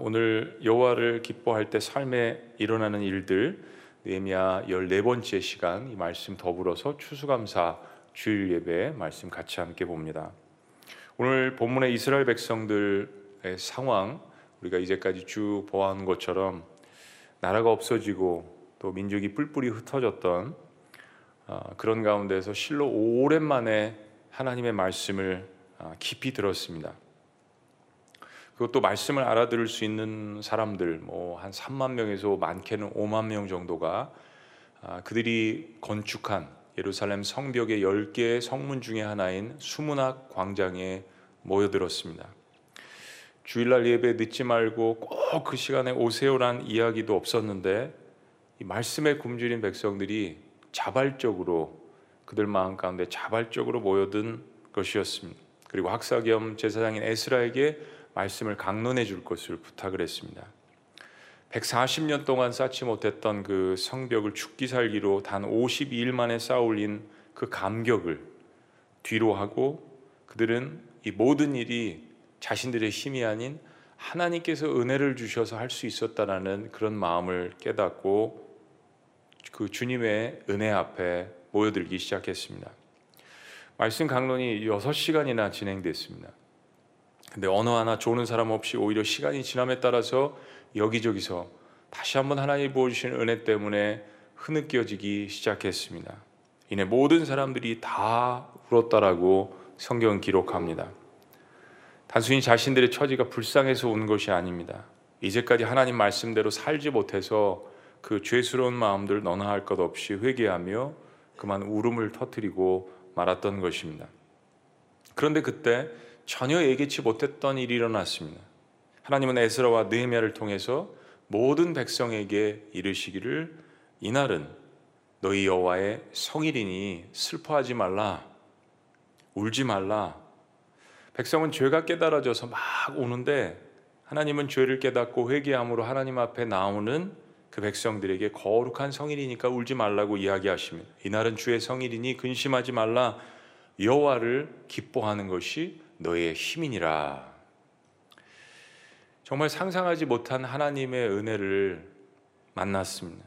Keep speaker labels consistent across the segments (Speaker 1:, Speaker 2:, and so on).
Speaker 1: 오늘 여호와를 기뻐할 때 삶에 일어나는 일들 느헤미야 14번째 시간 이 말씀 더불어서 추수감사 주일 예배 말씀 같이 함께 봅니다. 오늘 본문의 이스라엘 백성들의 상황 우리가 이제까지 쭉 보아한 것처럼 나라가 없어지고 또 민족이 뿔뿔이 흩어졌던 아, 그런 가운데서 실로 오랜만에 하나님의 말씀을 아, 깊이 들었습니다. 그것도 말씀을 알아들을 수 있는 사람들 뭐 한 3만 명에서 많게는 5만 명 정도가 아, 그들이 건축한 예루살렘 성벽의 10개의 성문 중에 하나인 수문학 광장에 모여들었습니다. 주일날 예배 늦지 말고 꼭 그 시간에 오세요란 이야기도 없었는데 이 말씀에 굶주린 백성들이 자발적으로 그들 마음 가운데 자발적으로 모여든 것이었습니다. 그리고 학사 겸 제사장인 에스라에게 말씀을 강론해 줄 것을 부탁을 했습니다. 140년 동안 쌓지 못했던 그 성벽을 죽기 살기로 단 52일 만에 쌓아올린 그 감격을 뒤로 하고 그들은 이 모든 일이 자신들의 힘이 아닌 하나님께서 은혜를 주셔서 할 수 있었다라는 그런 마음을 깨닫고 그 주님의 은혜 앞에 모여들기 시작했습니다. 말씀 강론이 6시간이나 진행됐습니다. 근데 어느 하나 조는 사람 없이 오히려 시간이 지남에 따라서 여기저기서 다시 한번 하나님이 부어주신 은혜 때문에 흐느껴지기 시작했습니다. 이내 모든 사람들이 다 울었다라고 성경 기록합니다. 단순히 자신들의 처지가 불쌍해서 운 것이 아닙니다. 이제까지 하나님 말씀대로 살지 못해서 그 죄스러운 마음들 너나 할 것 없이 회개하며 그만 울음을 터뜨리고 말았던 것입니다. 그런데 그때 전혀 예기치 못했던 일이 일어났습니다. 하나님은 에스라와 느헤미야를 통해서 모든 백성에게 이르시기를 이날은 너희 여호와의 성일이니 슬퍼하지 말라 울지 말라 백성은 죄가 깨달아져서 막 우는데 하나님은 죄를 깨닫고 회개함으로 하나님 앞에 나오는 그 백성들에게 거룩한 성일이니까 울지 말라고 이야기하십니다. 이날은 주의 성일이니 근심하지 말라 여호와를 기뻐하는 것이 너의 힘이니라. 정말 상상하지 못한 하나님의 은혜를 만났습니다.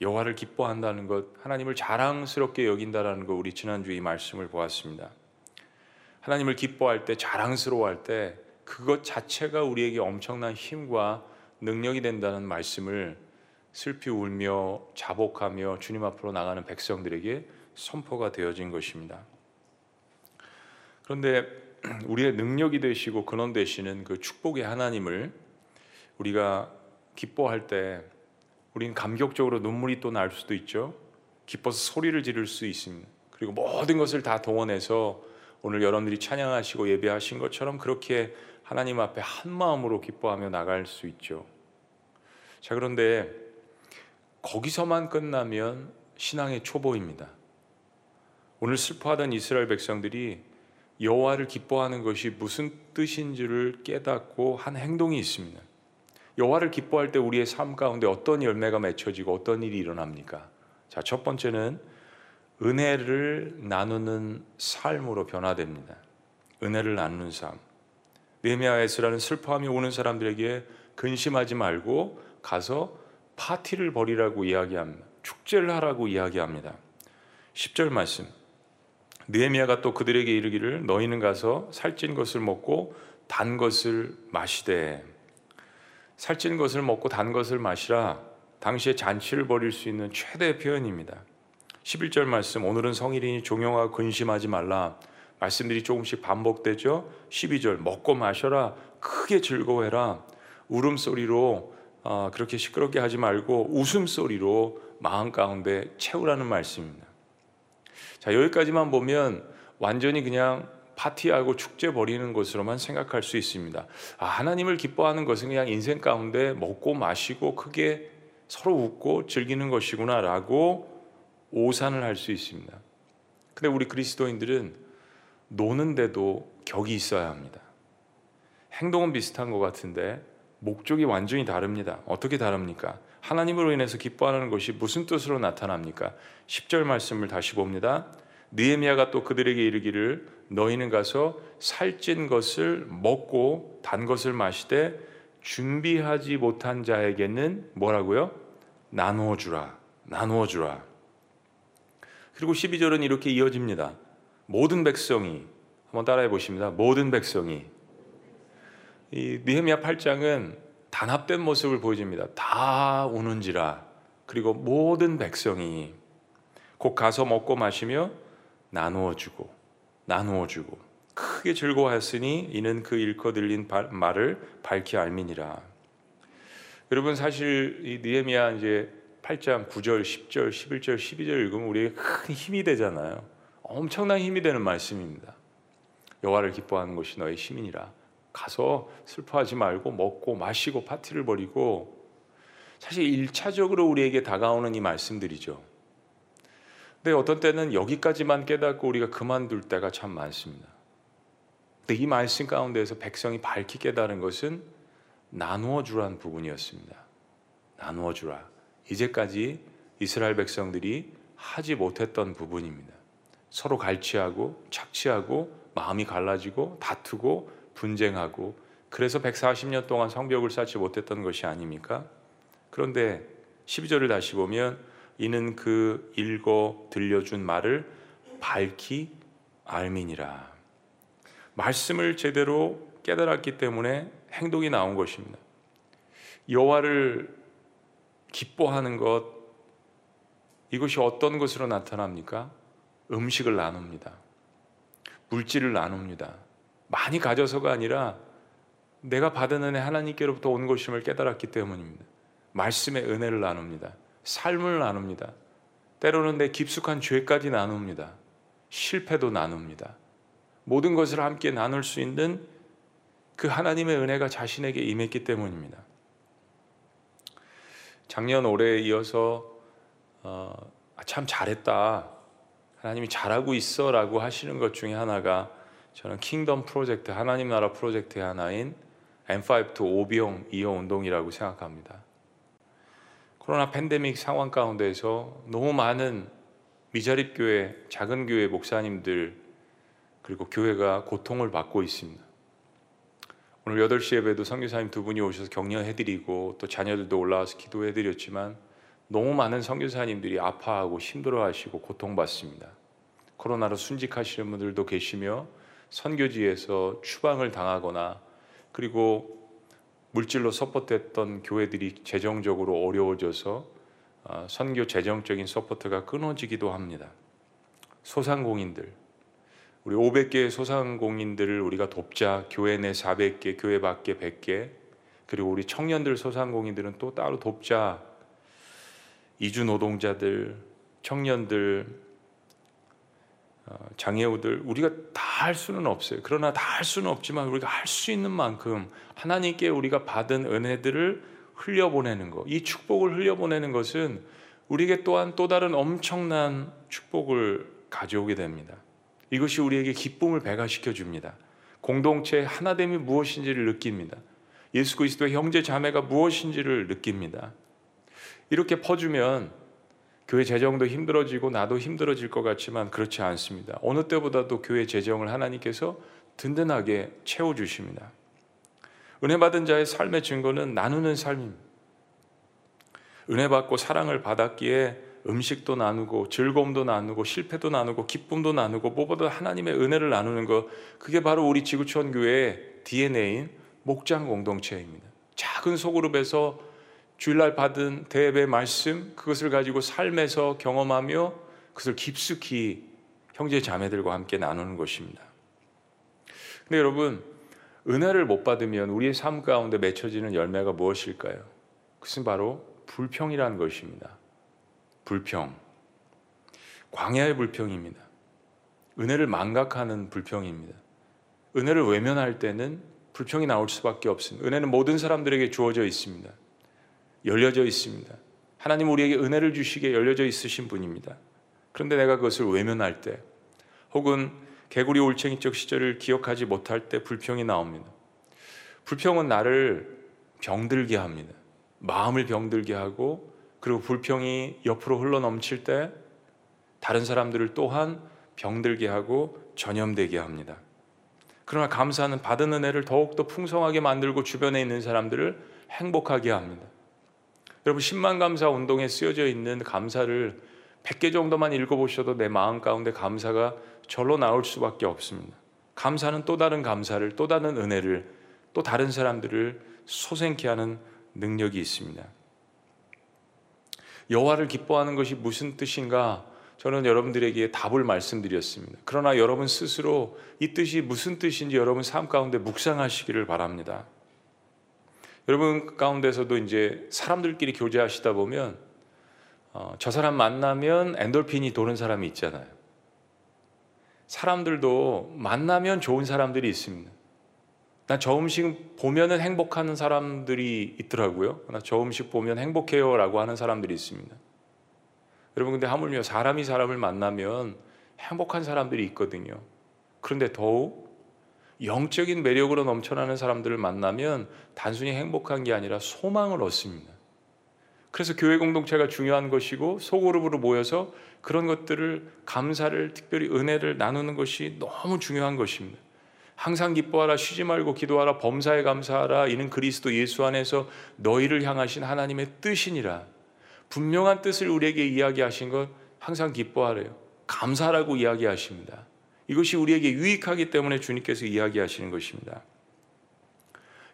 Speaker 1: 여호와를 기뻐한다는 것, 하나님을 자랑스럽게 여긴다라는 것 우리 지난주에 이 말씀을 보았습니다. 하나님을 기뻐할 때 자랑스러워할 때 그것 자체가 우리에게 엄청난 힘과 능력이 된다는 말씀을 슬피 울며 자복하며 주님 앞으로 나가는 백성들에게 선포가 되어진 것입니다. 그런데 우리의 능력이 되시고 근원 되시는 그 축복의 하나님을 우리가 기뻐할 때 우리는 감격적으로 눈물이 또 날 수도 있죠. 기뻐서 소리를 지를 수 있습니다. 그리고 모든 것을 다 동원해서 오늘 여러분들이 찬양하시고 예배하신 것처럼 그렇게 하나님 앞에 한 마음으로 기뻐하며 나갈 수 있죠. 자, 그런데 거기서만 끝나면 신앙의 초보입니다. 오늘 슬퍼하던 이스라엘 백성들이 여호와를 기뻐하는 것이 무슨 뜻인지를 깨닫고 한 행동이 있습니다. 여호와를 기뻐할 때 우리의 삶 가운데 어떤 열매가 맺혀지고 어떤 일이 일어납니까? 자, 첫 번째는 은혜를 나누는 삶으로 변화됩니다. 은혜를 나누는 삶. 느헤미야 에스라는 슬퍼하며 오는 사람들에게 근심하지 말고 가서 파티를 벌이라고 이야기합니다. 축제를 하라고 이야기합니다. 10절 말씀. 느헤미야가 또 그들에게 이르기를 너희는 가서 살찐 것을 먹고 단 것을 마시되 살찐 것을 먹고 단 것을 마시라 당시에 잔치를 벌일 수 있는 최대 표현입니다. 11절 말씀 오늘은 성일이니 종용하고 근심하지 말라 말씀들이 조금씩 반복되죠. 12절 먹고 마셔라 크게 즐거워해라 울음소리로 어, 그렇게 시끄럽게 하지 말고 웃음소리로 마음 가운데 채우라는 말씀입니다. 자, 여기까지만 보면 완전히 그냥 파티하고 축제 벌이는 것으로만 생각할 수 있습니다. 아, 하나님을 기뻐하는 것은 그냥 인생 가운데 먹고 마시고 크게 서로 웃고 즐기는 것이구나라고 오산을 할 수 있습니다. 근데 우리 그리스도인들은 노는데도 격이 있어야 합니다. 행동은 비슷한 것 같은데 목적이 완전히 다릅니다. 어떻게 다릅니까? 하나님으로 인해서 기뻐하는 것이 무슨 뜻으로 나타납니까? 10절 말씀을 다시 봅니다. 느헤미야가 또 그들에게 이르기를 너희는 가서 살찐 것을 먹고 단 것을 마시되 준비하지 못한 자에게는 뭐라고요? 나누어 주라. 나누어 주라. 그리고 12절은 이렇게 이어집니다. 모든 백성이 한번 따라해 보십니다. 모든 백성이 이 느헤미야 8장은 단합된 모습을 보여줍니다. 다 우는지라 그리고 모든 백성이 곧 가서 먹고 마시며 나누어 주고 나누어 주고 크게 즐거워하였으니 이는 그 일거 들린 말을 밝히 알미니라. 여러분 사실 이 느헤미야 이제 8장 9절, 10절, 11절, 12절 읽으면 우리에게 큰 힘이 되잖아요. 엄청난 힘이 되는 말씀입니다. 여호와를 기뻐하는 것이 너의 힘이니라. 가서 슬퍼하지 말고 먹고 마시고 파티를 벌이고 사실 1차적으로 우리에게 다가오는 이 말씀들이죠. 근데 어떤 때는 여기까지만 깨닫고 우리가 그만둘 때가 참 많습니다. 근데 이 말씀 가운데에서 백성이 밝히 깨달은 것은 나누어 주란 부분이었습니다. 나누어 주라. 이제까지 이스라엘 백성들이 하지 못했던 부분입니다. 서로 갈취하고 착취하고 마음이 갈라지고 다투고 분쟁하고 그래서 140년 동안 성벽을 쌓지 못했던 것이 아닙니까? 그런데 12절을 다시 보면 이는 그 읽어 들려준 말을 밝히 알미니라. 말씀을 제대로 깨달았기 때문에 행동이 나온 것입니다. 여호와를 기뻐하는 것 이것이 어떤 것으로 나타납니까? 음식을 나눕니다. 물질을 나눕니다. 많이 가져서가 아니라 내가 받은 은혜 하나님께로부터 온 것임을 깨달았기 때문입니다. 말씀의 은혜를 나눕니다. 삶을 나눕니다. 때로는 내 깊숙한 죄까지 나눕니다. 실패도 나눕니다. 모든 것을 함께 나눌 수 있는 그 하나님의 은혜가 자신에게 임했기 때문입니다. 작년 올해에 이어서 어, 아, 참 잘했다. 하나님이 잘하고 있어라고 하시는 것 중에 하나가 저는 킹덤 프로젝트 하나님 나라 프로젝트의 하나인 M5 to 오비용 이어 운동이라고 생각합니다. 코로나 팬데믹 상황 가운데서 너무 많은 미자립 교회, 작은 교회 목사님들 그리고 교회가 고통을 받고 있습니다. 오늘 8시 예배도 선교사님 두 분이 오셔서 격려해드리고 또 자녀들도 올라와서 기도해드렸지만 너무 많은 선교사님들이 아파하고 힘들어하시고 고통받습니다. 코로나로 순직하시는 분들도 계시며 선교지에서 추방을 당하거나 그리고 물질로 support했던 교회들이 재정적으로 어려워져서 아, 선교 재정적인 support가 끊어지기도 합니다. 소상공인들. 우리 500개의 소상공인들을 우리가 돕자. 교회 내 400개, 교회 밖에 100개. 그리고 우리 청년들 소상공인들은 또 따로 돕자. 이주 노동자들, 청년들, 어, 장애우들 우리가 다 할 수는 없어요. 그러나 다 할 수는 없지만 우리가 할 수 있는 만큼 하나님께 우리가 받은 은혜들을 흘려보내는 것, 이 축복을 흘려보내는 것은 우리에게 또한 또 다른 엄청난 축복을 가져오게 됩니다. 이것이 우리에게 기쁨을 배가시켜 줍니다. 공동체 하나됨이 무엇인지를 느낍니다. 예수 그리스도의 형제 자매가 무엇인지를 느낍니다. 이렇게 퍼주면 교회 재정도 힘들어지고 나도 힘들어질 것 같지만 그렇지 않습니다. 어느 때보다도 교회 재정을 하나님께서 든든하게 채워 주십니다. 은혜 받은 자의 삶의 증거는 나누는 삶입니다. 은혜 받고 사랑을 받았기에 음식도 나누고 즐거움도 나누고 실패도 나누고 기쁨도 나누고 무엇보다 하나님의 은혜를 나누는 것 그게 바로 우리 지구촌 교회의 DNA인 목장 공동체입니다. 작은 소그룹에서 주일날 받은 대예배 말씀 그것을 가지고 삶에서 경험하며 그것을 깊숙이 형제 자매들과 함께 나누는 것입니다. 근데 여러분 은혜를 못 받으면 우리의 삶 가운데 맺혀지는 열매가 무엇일까요? 그것은 바로 불평이라는 것입니다. 불평. 광야의 불평입니다. 은혜를 망각하는 불평입니다. 은혜를 외면할 때는 불평이 나올 수밖에 없습니다. 은혜는 모든 사람들에게 주어져 있습니다. 열려져 있습니다. 하나님 우리에게 은혜를 주시기에 열려져 있으신 분입니다. 그런데 내가 그것을 외면할 때 혹은 개구리 올챙이적 시절을 기억하지 못할 때 불평이 나옵니다. 불평은 나를 병들게 합니다. 마음을 병들게 하고 그리고 불평이 옆으로 흘러 넘칠 때 다른 사람들을 또한 병들게 하고 전염되게 합니다. 그러나 감사는 받은 은혜를 더욱더 풍성하게 만들고 주변에 있는 사람들을 행복하게 합니다. 여러분 10만 감사 운동에 쓰여져 있는 감사를 100개 정도만 읽어보셔도 내 마음 가운데 감사가 절로 나올 수밖에 없습니다. 감사는 또 다른 감사를 또 다른 은혜를 또 다른 사람들을 소생케 하는 능력이 있습니다. 여호와를 기뻐하는 것이 무슨 뜻인가? 저는 여러분들에게 답을 말씀드렸습니다. 그러나 여러분 스스로 이 뜻이 무슨 뜻인지 여러분 삶 가운데 묵상하시기를 바랍니다. 여러분 가운데서도 이제 사람들끼리 교제하시다 보면 어, 저 사람 만나면 엔돌핀이 도는 사람이 있잖아요. 사람들도 만나면 좋은 사람들이 있습니다. 나 저 음식 보면은 행복하는 사람들이 있더라고요. 나 저 음식 보면 행복해요라고 하는 사람들이 있습니다. 여러분 근데 하물며 사람이 사람을 만나면 행복한 사람들이 있거든요. 그런데 더욱 영적인 매력으로 넘쳐나는 사람들을 만나면 단순히 행복한 게 아니라 소망을 얻습니다. 그래서 교회 공동체가 중요한 것이고 소그룹으로 모여서 그런 것들을 감사를 특별히 은혜를 나누는 것이 너무 중요한 것입니다. 항상 기뻐하라 쉬지 말고 기도하라 범사에 감사하라 이는 그리스도 예수 안에서 너희를 향하신 하나님의 뜻이니라. 분명한 뜻을 우리에게 이야기하신 것 항상 기뻐하래요. 감사라고 이야기하십니다. 이것이 우리에게 유익하기 때문에 주님께서 이야기하시는 것입니다.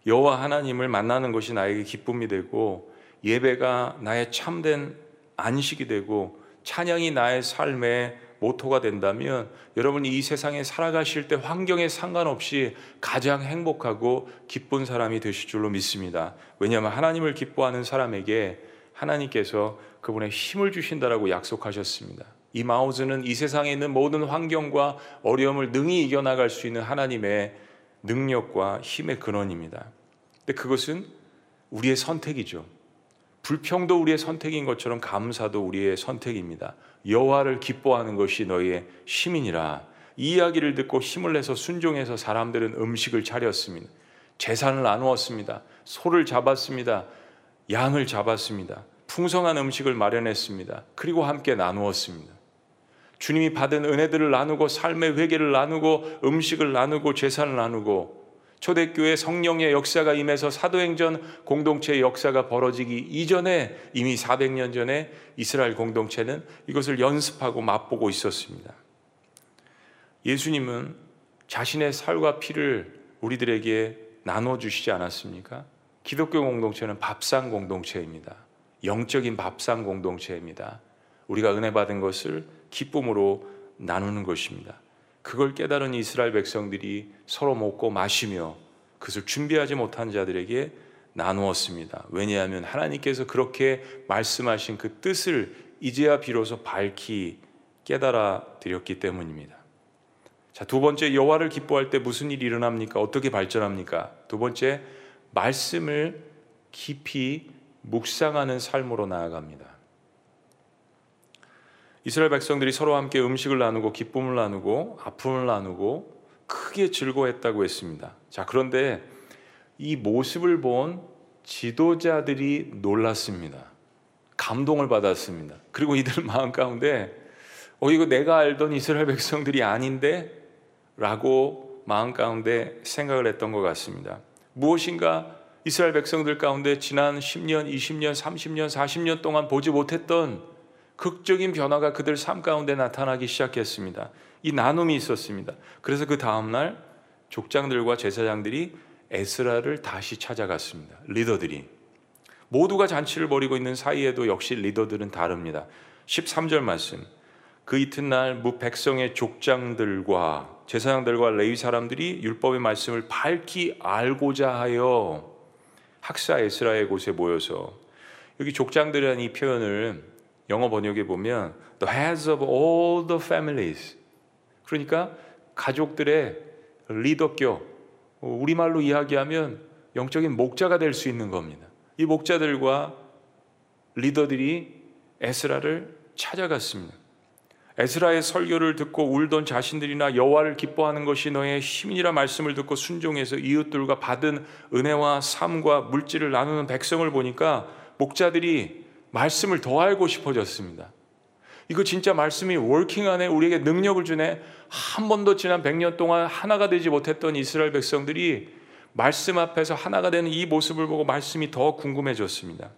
Speaker 1: 여호와 하나님을 만나는 것이 나에게 기쁨이 되고 예배가 나의 참된 안식이 되고 찬양이 나의 삶의 모토가 된다면 여러분이 이 세상에 살아가실 때 환경에 상관없이 가장 행복하고 기쁜 사람이 되실 줄로 믿습니다. 왜냐하면 하나님을 기뻐하는 사람에게 하나님께서 그분의 힘을 주신다라고 약속하셨습니다. 이 마우즈는 이 세상에 있는 모든 환경과 어려움을 능히 이겨나갈 수 있는 하나님의 능력과 힘의 근원입니다. 근데 그것은 우리의 선택이죠. 불평도 우리의 선택인 것처럼 감사도 우리의 선택입니다. 여호와를 기뻐하는 것이 너희의 시민이라. 이 이야기를 듣고 힘을 내서 순종해서 사람들은 음식을 차렸습니다. 재산을 나누었습니다. 소를 잡았습니다. 양을 잡았습니다. 풍성한 음식을 마련했습니다. 그리고 함께 나누었습니다. 주님이 받은 은혜들을 나누고 삶의 회개를 나누고 음식을 나누고 재산을 나누고 초대교회 성령의 역사가 임해서 사도행전 공동체의 역사가 벌어지기 이전에 이미 400년 전에 이스라엘 공동체는 이것을 연습하고 맛보고 있었습니다. 예수님은 자신의 살과 피를 우리들에게 나눠 주시지 않았습니까? 기독교 공동체는 밥상 공동체입니다. 영적인 밥상 공동체입니다. 우리가 은혜 받은 것을 기쁨으로 나누는 것입니다. 그걸 깨달은 이스라엘 백성들이 서로 먹고 마시며 그것을 준비하지 못한 자들에게 나누었습니다. 왜냐하면 하나님께서 그렇게 말씀하신 그 뜻을 이제야 비로소 밝히 깨달아 드렸기 때문입니다. 자, 두 번째 여호와를 기뻐할 때 무슨 일이 일어납니까? 어떻게 발전합니까? 두 번째 말씀을 깊이 묵상하는 삶으로 나아갑니다. 이스라엘 백성들이 서로 함께 음식을 나누고 기쁨을 나누고 아픔을 나누고 크게 즐거워했다고 했습니다. 자, 그런데 이 모습을 본 지도자들이 놀랐습니다. 감동을 받았습니다. 그리고 이들 마음 가운데 어 이거 내가 알던 이스라엘 백성들이 아닌데 라고 마음 가운데 생각을 했던 것 같습니다. 무엇인가 이스라엘 백성들 가운데 지난 10년, 20년, 30년, 40년 동안 보지 못했던 극적인 변화가 그들 삶 가운데 나타나기 시작했습니다. 이 나눔이 있었습니다. 그래서 그 다음날 족장들과 제사장들이 에스라를 다시 찾아갔습니다. 리더들이. 모두가 잔치를 벌이고 있는 사이에도 역시 리더들은 다릅니다. 13절 말씀. 그 이튿날 무 백성의 족장들과 제사장들과 레위 사람들이 율법의 말씀을 밝히 알고자 하여 학사 에스라의 곳에 모여서 여기 족장들이라는 이 표현을 영어 번역에 보면 the heads of all the families 그러니까 가족들의 리더교 우리말로 이야기하면 영적인 목자가 될 수 있는 겁니다. 이 목자들과 리더들이 에스라를 찾아갔습니다. 에스라의 설교를 듣고 울던 자신들이나 여호와를 기뻐하는 것이 너의 힘이라 말씀을 듣고 순종해서 이웃들과 받은 은혜와 삶과 물질을 나누는 백성을 보니까 목자들이 말씀을 더 알고 싶어졌습니다. 이거 진짜 말씀이 워킹하네 우리에게 능력을 주네 한 번도 지난 100년 동안 하나가 되지 못했던 이스라엘 백성들이 말씀 앞에서 하나가 되는 이 모습을 보고 말씀이 더 궁금해졌습니다.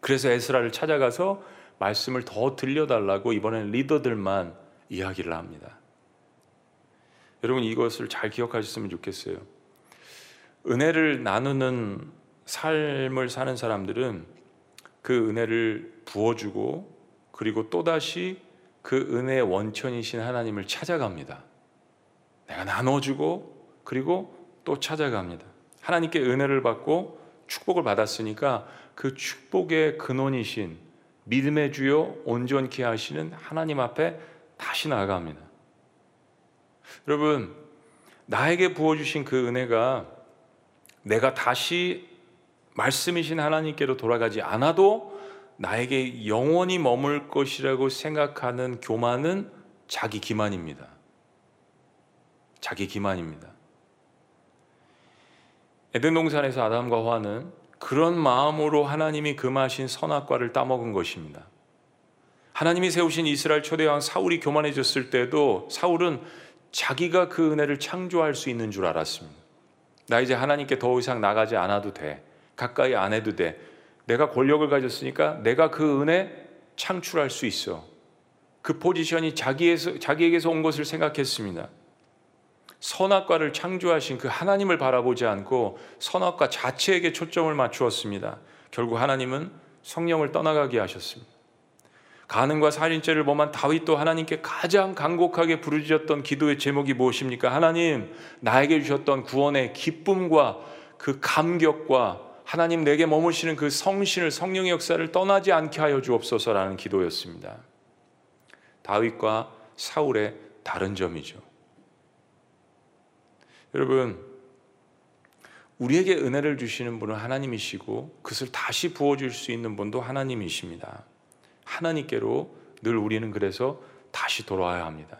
Speaker 1: 그래서 에스라를 찾아가서 말씀을 더 들려달라고 이번엔 리더들만 이야기를 합니다. 여러분 이것을 잘 기억하셨으면 좋겠어요. 은혜를 나누는 삶을 사는 사람들은 그 은혜를 부어주고 그리고 또다시 그 은혜의 원천이신 하나님을 찾아갑니다. 내가 나눠주고 그리고 또 찾아갑니다. 하나님께 은혜를 받고 축복을 받았으니까 그 축복의 근원이신 믿음의 주요 온전케 하시는 하나님 앞에 다시 나아갑니다. 여러분, 나에게 부어주신 그 은혜가 내가 다시 말씀이신 하나님께로 돌아가지 않아도 나에게 영원히 머물 것이라고 생각하는 교만은 자기 기만입니다. 자기 기만입니다. 에덴 동산에서 아담과 화는 그런 마음으로 하나님이 금하신 선악과를 따먹은 것입니다. 하나님이 세우신 이스라엘 초대왕 사울이 교만해졌을 때도 사울은 자기가 그 은혜를 창조할 수 있는 줄 알았습니다. 나 이제 하나님께 더 이상 나가지 않아도 돼. 가까이 안 해도 돼. 내가 권력을 가졌으니까 내가 그 은혜 창출할 수 있어. 그 포지션이 자기에서, 자기에게서 온 것을 생각했습니다. 선악과를 창조하신 그 하나님을 바라보지 않고 선악과 자체에게 초점을 맞추었습니다. 결국 하나님은 성령을 떠나가게 하셨습니다. 가능과 살인죄를 범한 다윗도 하나님께 가장 간곡하게 부르짖었던 기도의 제목이 무엇입니까? 하나님, 나에게 주셨던 구원의 기쁨과 그 감격과 하나님 내게 머무시는 그 성신을 성령의 역사를 떠나지 않게 하여 주옵소서라는 기도였습니다. 다윗과 사울의 다른 점이죠. 여러분, 우리에게 은혜를 주시는 분은 하나님이시고 그것을 다시 부어 줄 수 있는 분도 하나님이십니다. 하나님께로 늘 우리는 그래서 다시 돌아와야 합니다.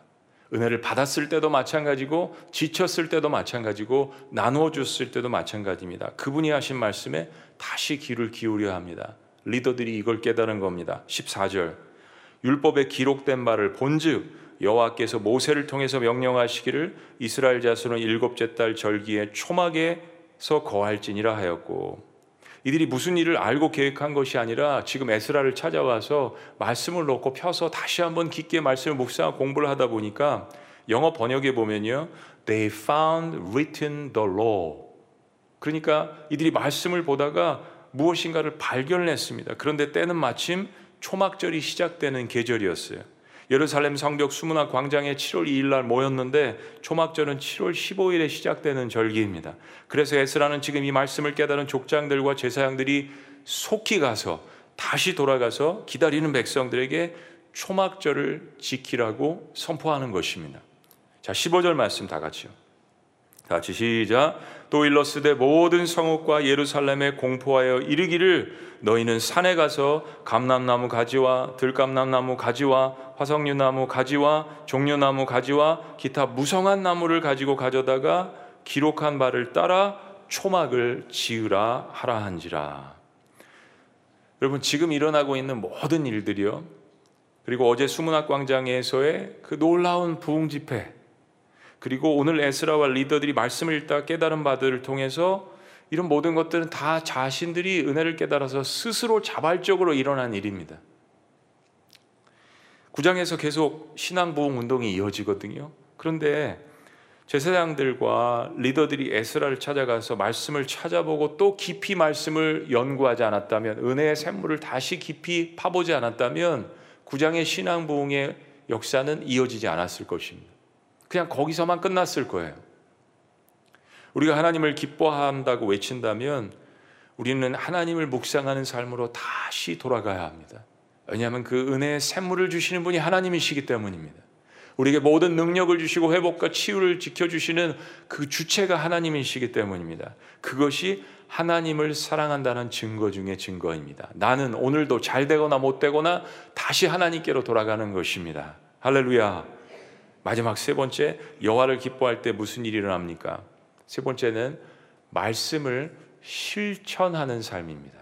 Speaker 1: 은혜를 받았을 때도 마찬가지고 지쳤을 때도 마찬가지고 나누어 줬을 때도 마찬가지입니다. 그분이 하신 말씀에 다시 귀를 기울여야 합니다. 리더들이 이걸 깨달은 겁니다. 14절. 율법에 기록된 바를 본즉 여호와께서 모세를 통해서 명령하시기를 이스라엘 자손은 일곱째 달 절기에 초막에서 거할지니라 하였고 이들이 무슨 일을 알고 계획한 것이 아니라 지금 에스라를 찾아와서 말씀을 놓고 펴서 다시 한번 깊게 말씀을 묵상하고 공부를 하다 보니까 영어 번역에 보면요. They found written the law. 그러니까 이들이 말씀을 보다가 무엇인가를 발견했습니다. 그런데 때는 마침 초막절이 시작되는 계절이었어요. 예루살렘 성벽 수문화 광장에 7월 2일 날 모였는데 초막절은 7월 15일에 시작되는 절기입니다. 그래서 에스라는 지금 이 말씀을 깨달은 족장들과 제사장들이 속히 가서 다시 돌아가서 기다리는 백성들에게 초막절을 지키라고 선포하는 것입니다. 자, 15절 말씀 다 같이요. 같이 시작. 또 일러스되 모든 성읍과 예루살렘에 공포하여 이르기를 너희는 산에 가서 감람나무 가지와 들감람나무 가지와 화석류나무 가지와 종려나무 가지와 기타 무성한 나무를 가지고 가져다가 기록한 바를 따라 초막을 지으라 하라 한지라. 여러분 지금 일어나고 있는 모든 일들이요. 그리고 어제 수문학 광장에서의 그 놀라운 부흥 집회 그리고 오늘 에스라와 리더들이 말씀을 읽다 깨달은 바들을 통해서 이런 모든 것들은 다 자신들이 은혜를 깨달아서 스스로 자발적으로 일어난 일입니다. 구장에서 계속 신앙 부흥 운동이 이어지거든요. 그런데 제사장들과 리더들이 에스라를 찾아가서 말씀을 찾아보고 또 깊이 말씀을 연구하지 않았다면 은혜의 샘물을 다시 깊이 파보지 않았다면 구장의 신앙 부흥의 역사는 이어지지 않았을 것입니다. 그냥 거기서만 끝났을 거예요. 우리가 하나님을 기뻐한다고 외친다면 우리는 하나님을 묵상하는 삶으로 다시 돌아가야 합니다. 왜냐하면 그 은혜의 샘물을 주시는 분이 하나님이시기 때문입니다. 우리에게 모든 능력을 주시고 회복과 치유를 지켜주시는 그 주체가 하나님이시기 때문입니다. 그것이 하나님을 사랑한다는 증거 중의 증거입니다. 나는 오늘도 잘 되거나 못 되거나 다시 하나님께로 돌아가는 것입니다. 할렐루야. 마지막 세 번째 여호와를 기뻐할 때 무슨 일이 일어납니까? 세 번째는 말씀을 실천하는 삶입니다.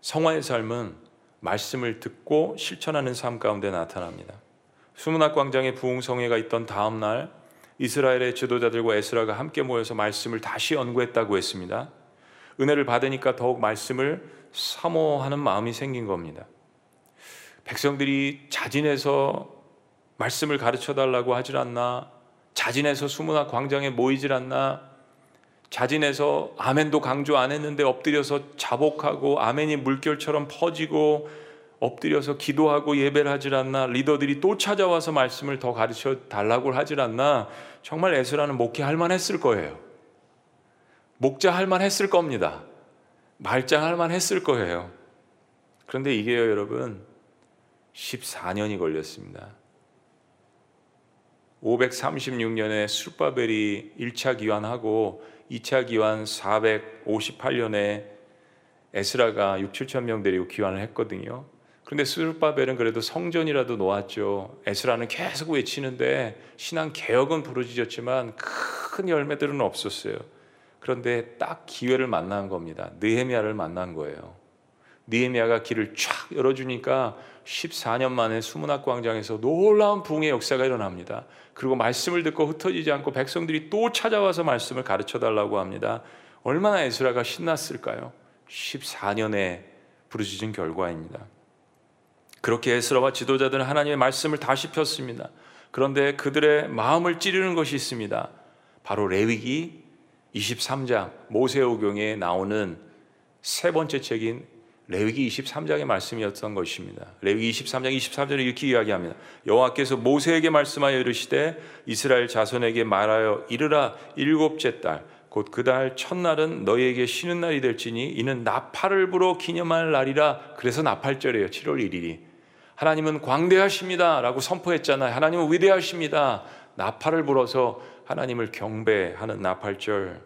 Speaker 1: 성화의 삶은 말씀을 듣고 실천하는 삶 가운데 나타납니다. 수문학 광장에 부흥성회가 있던 다음 날 이스라엘의 지도자들과 에스라가 함께 모여서 말씀을 다시 연구했다고 했습니다. 은혜를 받으니까 더욱 말씀을 사모하는 마음이 생긴 겁니다. 백성들이 자진해서 말씀을 가르쳐 달라고 하질 않나, 자진해서 수문학 광장에 모이질 않나, 자진해서 아멘도 강조 안 했는데 엎드려서 자복하고 아멘이 물결처럼 퍼지고 엎드려서 기도하고 예배를 하질 않나 리더들이 또 찾아와서 말씀을 더 가르쳐 달라고 하질 않나 정말 에스라는 목회 할 만했을 거예요. 목자 할 만했을 겁니다. 말장 할 만했을 거예요. 그런데 이게요 여러분 14년이 걸렸습니다. 536년에 수르바벨이 1차 기환하고 2차 기환 458년에 에스라가 6, 7천 명 데리고 기환을 했거든요. 그런데 수르바벨은 그래도 성전이라도 놓았죠. 에스라는 계속 외치는데 신앙 개혁은 부르짖었지만 큰 열매들은 없었어요. 그런데 딱 기회를 만난 겁니다. 느헤미야를 만난 거예요. 느헤미야가 길을 쫙 열어주니까 14년 만에 수문학 광장에서 놀라운 부흥의 역사가 일어납니다. 그리고 말씀을 듣고 흩어지지 않고 백성들이 또 찾아와서 말씀을 가르쳐 달라고 합니다. 얼마나 에스라가 신났을까요? 14년의 부르짖은 결과입니다. 그렇게 에스라와 지도자들은 하나님의 말씀을 다시 폈습니다. 그런데 그들의 마음을 찌르는 것이 있습니다. 바로 레위기 23장 모세오경에 나오는 세 번째 책인 레위기 23장의 말씀이었던 것입니다. 레위기 23장 23절에 이렇게 이야기합니다. 여호와께서 모세에게 말씀하여 이르시되 이스라엘 자손에게 말하여 이르라 일곱째 달 곧 그 달 첫날은 너희에게 쉬는 날이 될지니 이는 나팔을 불어 기념할 날이라 그래서 나팔절이에요. 7월 1일이. 하나님은 광대하십니다라고 선포했잖아요. 하나님은 위대하십니다. 나팔을 불어서 하나님을 경배하는 나팔절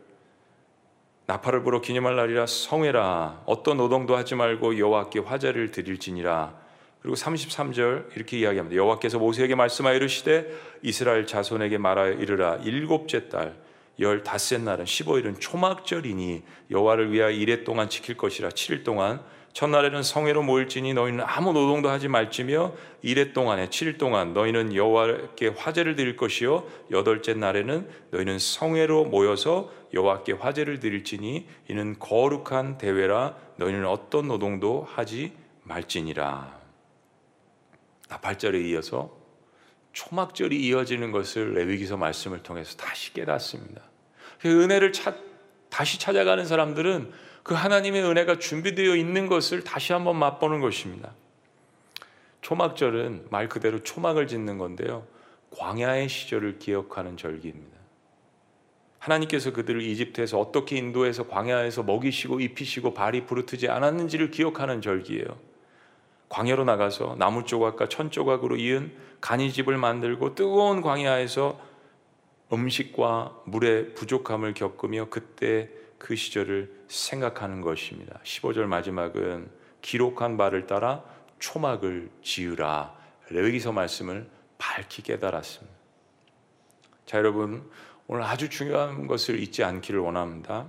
Speaker 1: 나팔을 불어 기념할 날이라 성회라. 어떤 노동도 하지 말고 여호와께 화제를 드릴지니라. 그리고 33절 이렇게 이야기합니다. 여호와께서 모세에게 말씀하여 이르시되 이스라엘 자손에게 말하여 이르라. 일곱째 달 열다섯 날은 15일은 초막절이니 여호와를 위하여 이래 동안 지킬 것이라. 7일 동안 첫날에는 성회로 모일지니 너희는 아무 노동도 하지 말지며 이래 동안에 7일 동안 너희는 여호와께 화제를 드릴 것이요. 여덟째 날에는 너희는 성회로 모여서 여호와께 화제를 드릴지니 이는 거룩한 대회라 너희는 어떤 노동도 하지 말지니라. 나팔절에 이어서 초막절이 이어지는 것을 레위기서 말씀을 통해서 다시 깨닫습니다. 그 은혜를 찾, 다시 찾아가는 사람들은 그 하나님의 은혜가 준비되어 있는 것을 다시 한번 맛보는 것입니다. 초막절은 말 그대로 초막을 짓는 건데요. 광야의 시절을 기억하는 절기입니다. 하나님께서 그들을 이집트에서 어떻게 인도해서 광야에서 먹이시고 입히시고 발이 부르트지 않았는지를 기억하는 절기예요. 광야로 나가서 나무 조각과 천 조각으로 이은 간이집을 만들고 뜨거운 광야에서 음식과 물의 부족함을 겪으며 그때 그 시절을 생각하는 것입니다. 15절 마지막은 기록한 바를 따라 초막을 지으라. 레위기서 말씀을 밝히 깨달았습니다. 자, 여러분, 오늘 아주 중요한 것을 잊지 않기를 원합니다.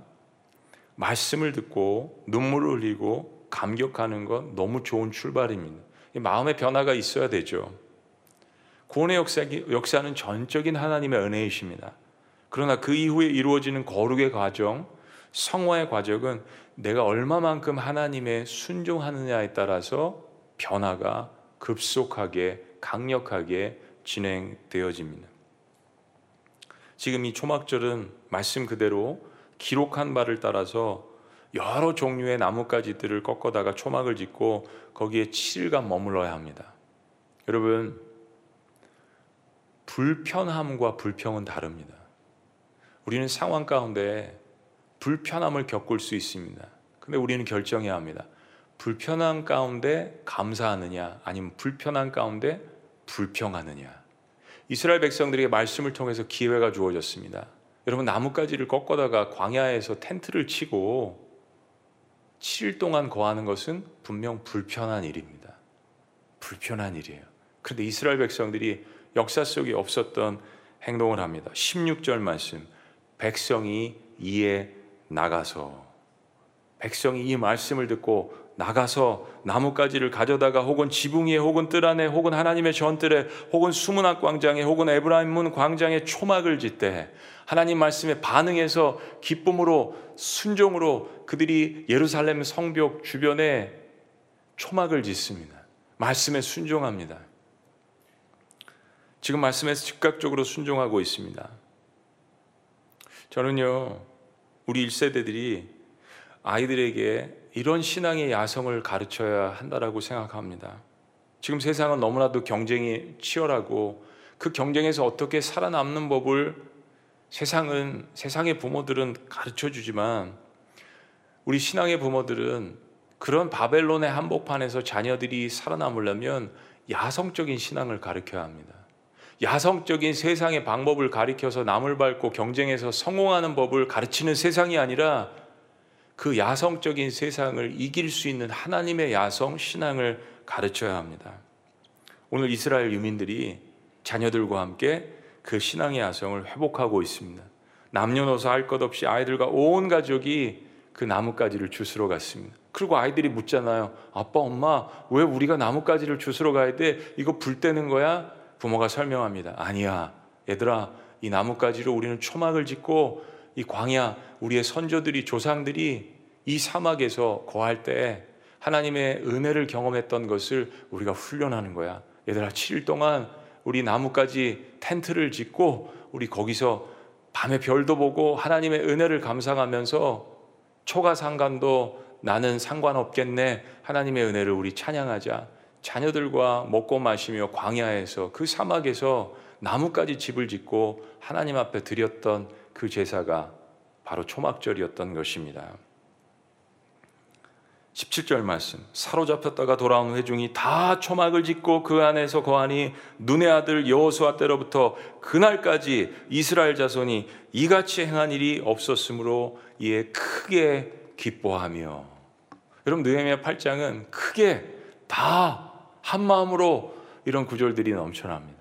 Speaker 1: 말씀을 듣고 눈물을 흘리고 감격하는 건 너무 좋은 출발입니다. 마음의 변화가 있어야 되죠. 구원의 역사 는 전적인 하나님의 은혜이십니다. 그러나 그 이후에 이루어지는 거룩의 과정, 성화의 과정은 내가 얼마만큼 하나님의 순종하느냐에 따라서 변화가 급속하게 강력하게 진행되어집니다. 지금 이 초막절은 말씀 그대로 기록한 바를 따라서 여러 종류의 나뭇가지들을 꺾어다가 초막을 짓고 거기에 7일간 머물러야 합니다. 여러분 불편함과 불평은 다릅니다. 우리는 상황 가운데 불편함을 겪을 수 있습니다. 근데 우리는 결정해야 합니다. 불편한 가운데 감사하느냐, 아니면 불편한 가운데 불평하느냐. 이스라엘 백성들에게 말씀을 통해서 기회가 주어졌습니다. 여러분 나뭇가지를 꺾어다가 광야에서 텐트를 치고 7일 동안 거하는 것은 분명 불편한 일입니다. 불편한 일이에요. 그런데 이스라엘 백성들이 역사 속에 없었던 행동을 합니다. 16절 말씀. 백성이 이에 나가서 백성이 이 말씀을 듣고 나가서 나뭇가지를 가져다가 혹은 지붕 위에 혹은 뜰 안에 혹은 하나님의 전뜰에 혹은 수문학 광장에 혹은 에브라임 문 광장에 초막을 짓되 하나님 말씀에 반응해서 기쁨으로 순종으로 그들이 예루살렘 성벽 주변에 초막을 짓습니다. 말씀에 순종합니다. 지금 말씀에서 즉각적으로 순종하고 있습니다. 저는요, 우리 1세대들이 아이들에게 이런 신앙의 야성을 가르쳐야 한다라고 생각합니다. 지금 세상은 너무나도 경쟁이 치열하고 그 경쟁에서 어떻게 살아남는 법을 세상은 세상의 부모들은 가르쳐 주지만 우리 신앙의 부모들은 그런 바벨론의 한복판에서 자녀들이 살아남으려면 야성적인 신앙을 가르쳐야 합니다. 야성적인 세상의 방법을 가리켜서 남을 밟고 경쟁에서 성공하는 법을 가르치는 세상이 아니라 그 야성적인 세상을 이길 수 있는 하나님의 야성 신앙을 가르쳐야 합니다. 오늘 이스라엘 유민들이 자녀들과 함께 그 신앙의 야성을 회복하고 있습니다. 남녀노소 할 것 없이 아이들과 온 가족이 그 나뭇가지를 주스러 갔습니다. 그리고 아이들이 묻잖아요. 아빠, 엄마, 왜 우리가 나뭇가지를 주스러 가야 돼? 이거 불 때는 거야? 부모가 설명합니다. 아니야. 얘들아, 이 나뭇가지로 우리는 초막을 짓고 이 광야, 우리의 선조들이, 조상들이 이 사막에서 거할 때 하나님의 은혜를 경험했던 것을 우리가 훈련하는 거야. 얘들아, 7일 동안 우리 나뭇가지 텐트를 짓고 우리 거기서 밤에 별도 보고 하나님의 은혜를 감상하면서 초가 상관도 나는 상관없겠네. 하나님의 은혜를 우리 찬양하자. 자녀들과 먹고 마시며 광야에서 그 사막에서 나뭇가지 집을 짓고 하나님 앞에 드렸던 그 제사가 바로 초막절이었던 것입니다. 17절 말씀 사로잡혔다가 돌아온 회중이 다 초막을 짓고 그 안에서 거하니 눈의 아들 여호수아 때로부터 그날까지 이스라엘 자손이 이같이 행한 일이 없었으므로 이에 크게 기뻐하며 여러분 느헤미야 8장은 크게 다 한 마음으로 이런 구절들이 넘쳐납니다.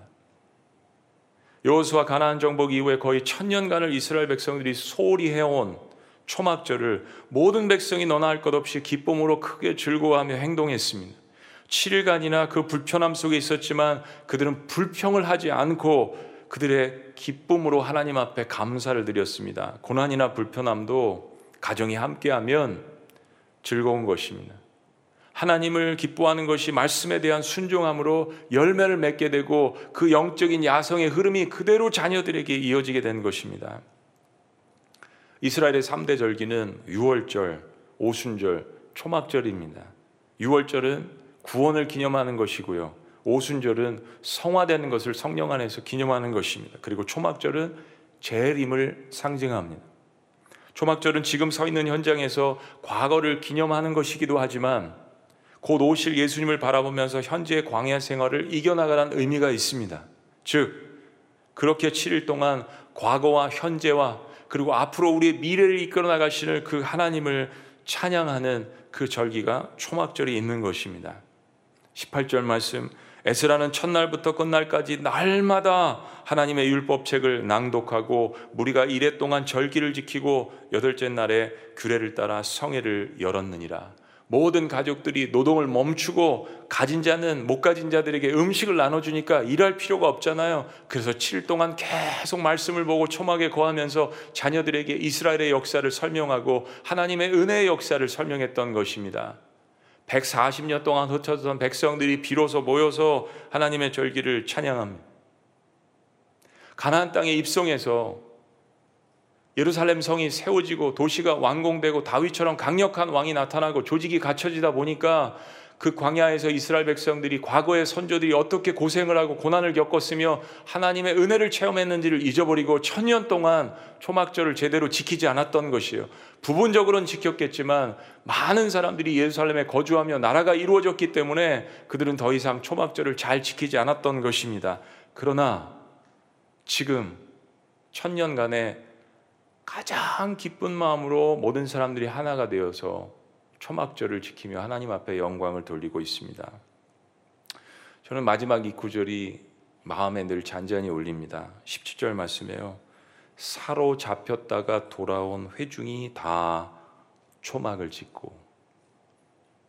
Speaker 1: 여호수아 가나안 정복 이후에 거의 천년간을 이스라엘 백성들이 소홀히 해온 초막절을 모든 백성이 너나 할 것 없이 기쁨으로 크게 즐거워하며 행동했습니다. 7일간이나 그 불편함 속에 있었지만 그들은 불평을 하지 않고 그들의 기쁨으로 하나님 앞에 감사를 드렸습니다. 고난이나 불편함도 가정이 함께하면 즐거운 것입니다. 하나님을 기뻐하는 것이 말씀에 대한 순종함으로 열매를 맺게 되고 그 영적인 야성의 흐름이 그대로 자녀들에게 이어지게 된 것입니다. 이스라엘의 3대 절기는 유월절, 오순절, 초막절입니다. 유월절은 구원을 기념하는 것이고요. 오순절은 성화되는 것을 성령 안에서 기념하는 것입니다. 그리고 초막절은 재림을 상징합니다. 초막절은 지금 서 있는 현장에서 과거를 기념하는 것이기도 하지만 곧 오실 예수님을 바라보면서 현재의 광야 생활을 이겨나가는 의미가 있습니다. 즉, 그렇게 7일 동안 과거와 현재와 그리고 앞으로 우리의 미래를 이끌어 나가시는 그 하나님을 찬양하는 그 절기가 초막절이 있는 것입니다. 18절 말씀 에스라는 첫날부터 끝날까지 날마다 하나님의 율법책을 낭독하고 무리가 이래 동안 절기를 지키고 여덟째 날에 규례를 따라 성회를 열었느니라. 모든 가족들이 노동을 멈추고 가진 자는 못 가진 자들에게 음식을 나눠주니까 일할 필요가 없잖아요. 그래서 7일 동안 계속 말씀을 보고 초막에 거하면서 자녀들에게 이스라엘의 역사를 설명하고 하나님의 은혜의 역사를 설명했던 것입니다. 140년 동안 흩어졌던 백성들이 비로소 모여서 하나님의 절기를 찬양합니다. 가나안 땅에 입성해서 예루살렘 성이 세워지고 도시가 완공되고 다윗처럼 강력한 왕이 나타나고 조직이 갖춰지다 보니까 그 광야에서 이스라엘 백성들이 과거의 선조들이 어떻게 고생을 하고 고난을 겪었으며 하나님의 은혜를 체험했는지를 잊어버리고 천년 동안 초막절을 제대로 지키지 않았던 것이에요. 부분적으로는 지켰겠지만 많은 사람들이 예루살렘에 거주하며 나라가 이루어졌기 때문에 그들은 더 이상 초막절을 잘 지키지 않았던 것입니다. 그러나 지금 천년간의 가장 기쁜 마음으로 모든 사람들이 하나가 되어서 초막절을 지키며 하나님 앞에 영광을 돌리고 있습니다. 저는 마지막 이 구절이 마음에 늘 잔잔히 울립니다. 17절 말씀에요. 사로잡혔다가 돌아온 회중이 다 초막을 짓고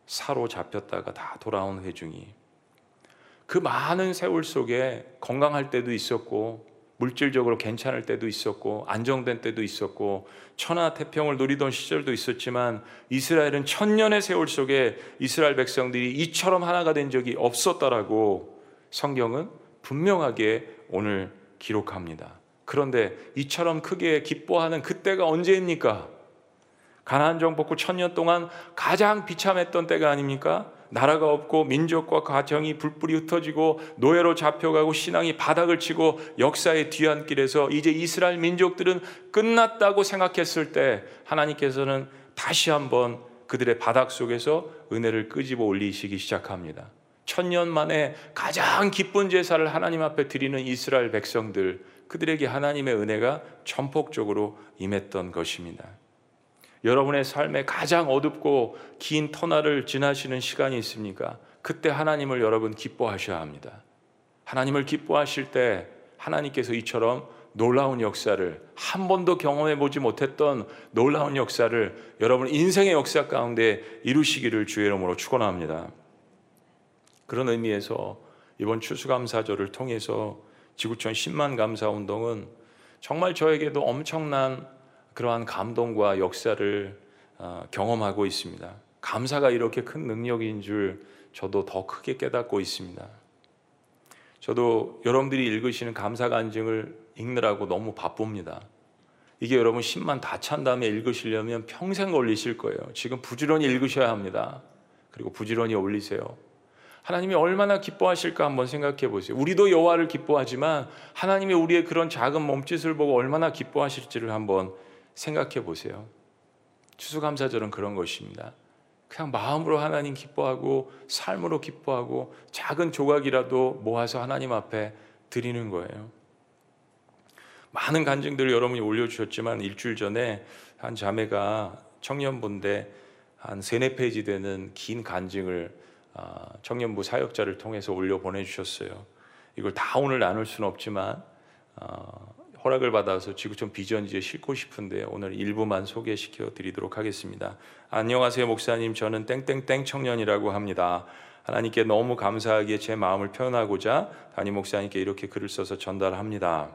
Speaker 1: 사로잡혔다가 다 돌아온 회중이 그 많은 세월 속에 건강할 때도 있었고 물질적으로 괜찮을 때도 있었고 안정된 때도 있었고 천하 태평을 누리던 시절도 있었지만 이스라엘은 천년의 세월 속에 이스라엘 백성들이 이처럼 하나가 된 적이 없었다라고 성경은 분명하게 오늘 기록합니다. 그런데 이처럼 크게 기뻐하는 그때가 언제입니까? 가나안 정복후 천년 동안 가장 비참했던 때가 아닙니까? 나라가 없고 민족과 가정이 불불이 흩어지고 노예로 잡혀가고 신앙이 바닥을 치고 역사의 뒤안길에서 이제 이스라엘 민족들은 끝났다고 생각했을 때 하나님께서는 다시 한번 그들의 바닥 속에서 은혜를 끄집어 올리시기 시작합니다. 천년 만에 가장 기쁜 제사를 하나님 앞에 드리는 이스라엘 백성들 그들에게 하나님의 은혜가 전폭적으로 임했던 것입니다. 여러분의 삶에 가장 어둡고 긴 터널을 지나시는 시간이 있습니까? 그때 하나님을 여러분 기뻐하셔야 합니다. 하나님을 기뻐하실 때 하나님께서 이처럼 놀라운 역사를 한 번도 경험해 보지 못했던 놀라운 역사를 여러분 인생의 역사 가운데 이루시기를 주의 이름으로 축원합니다. 그런 의미에서 이번 추수감사절을 통해서 지구촌 10만 감사 운동은 정말 저에게도 엄청난 그러한 감동과 역사를 어, 경험하고 있습니다. 감사가 이렇게 큰 능력인 줄 저도 더 크게 깨닫고 있습니다. 저도 여러분들이 읽으시는 감사 간증을 읽느라고 너무 바쁩니다. 이게 여러분 10만 다 찬 다음에 읽으시려면 평생 걸리실 거예요. 지금 부지런히 읽으셔야 합니다. 그리고 부지런히 올리세요. 하나님이 얼마나 기뻐하실까 한번 생각해 보세요. 우리도 여호와를 기뻐하지만 하나님이 우리의 그런 작은 몸짓을 보고 얼마나 기뻐하실지를 한번 생각해 보세요. 추수감사절은 그런 것입니다. 그냥 마음으로 하나님 기뻐하고 삶으로 기뻐하고 작은 조각이라도 모아서 하나님 앞에 드리는 거예요. 많은 간증들을 여러분이 올려주셨지만 일주일 전에 한 자매가 청년부인데 한 세네 페이지 되는 긴 간증을 아, 청년부 사역자를 통해서 올려 보내주셨어요. 이걸 다 오늘 나눌 수는 없지만 어, 허락을 받아서 지구촌 비전지에 싣고 싶은데 오늘 일부만 소개시켜 드리도록 하겠습니다. 안녕하세요 목사님 저는 땡땡땡 청년이라고 합니다. 하나님께 너무 감사하게 제 마음을 표현하고자 담임 목사님께 이렇게 글을 써서 전달합니다.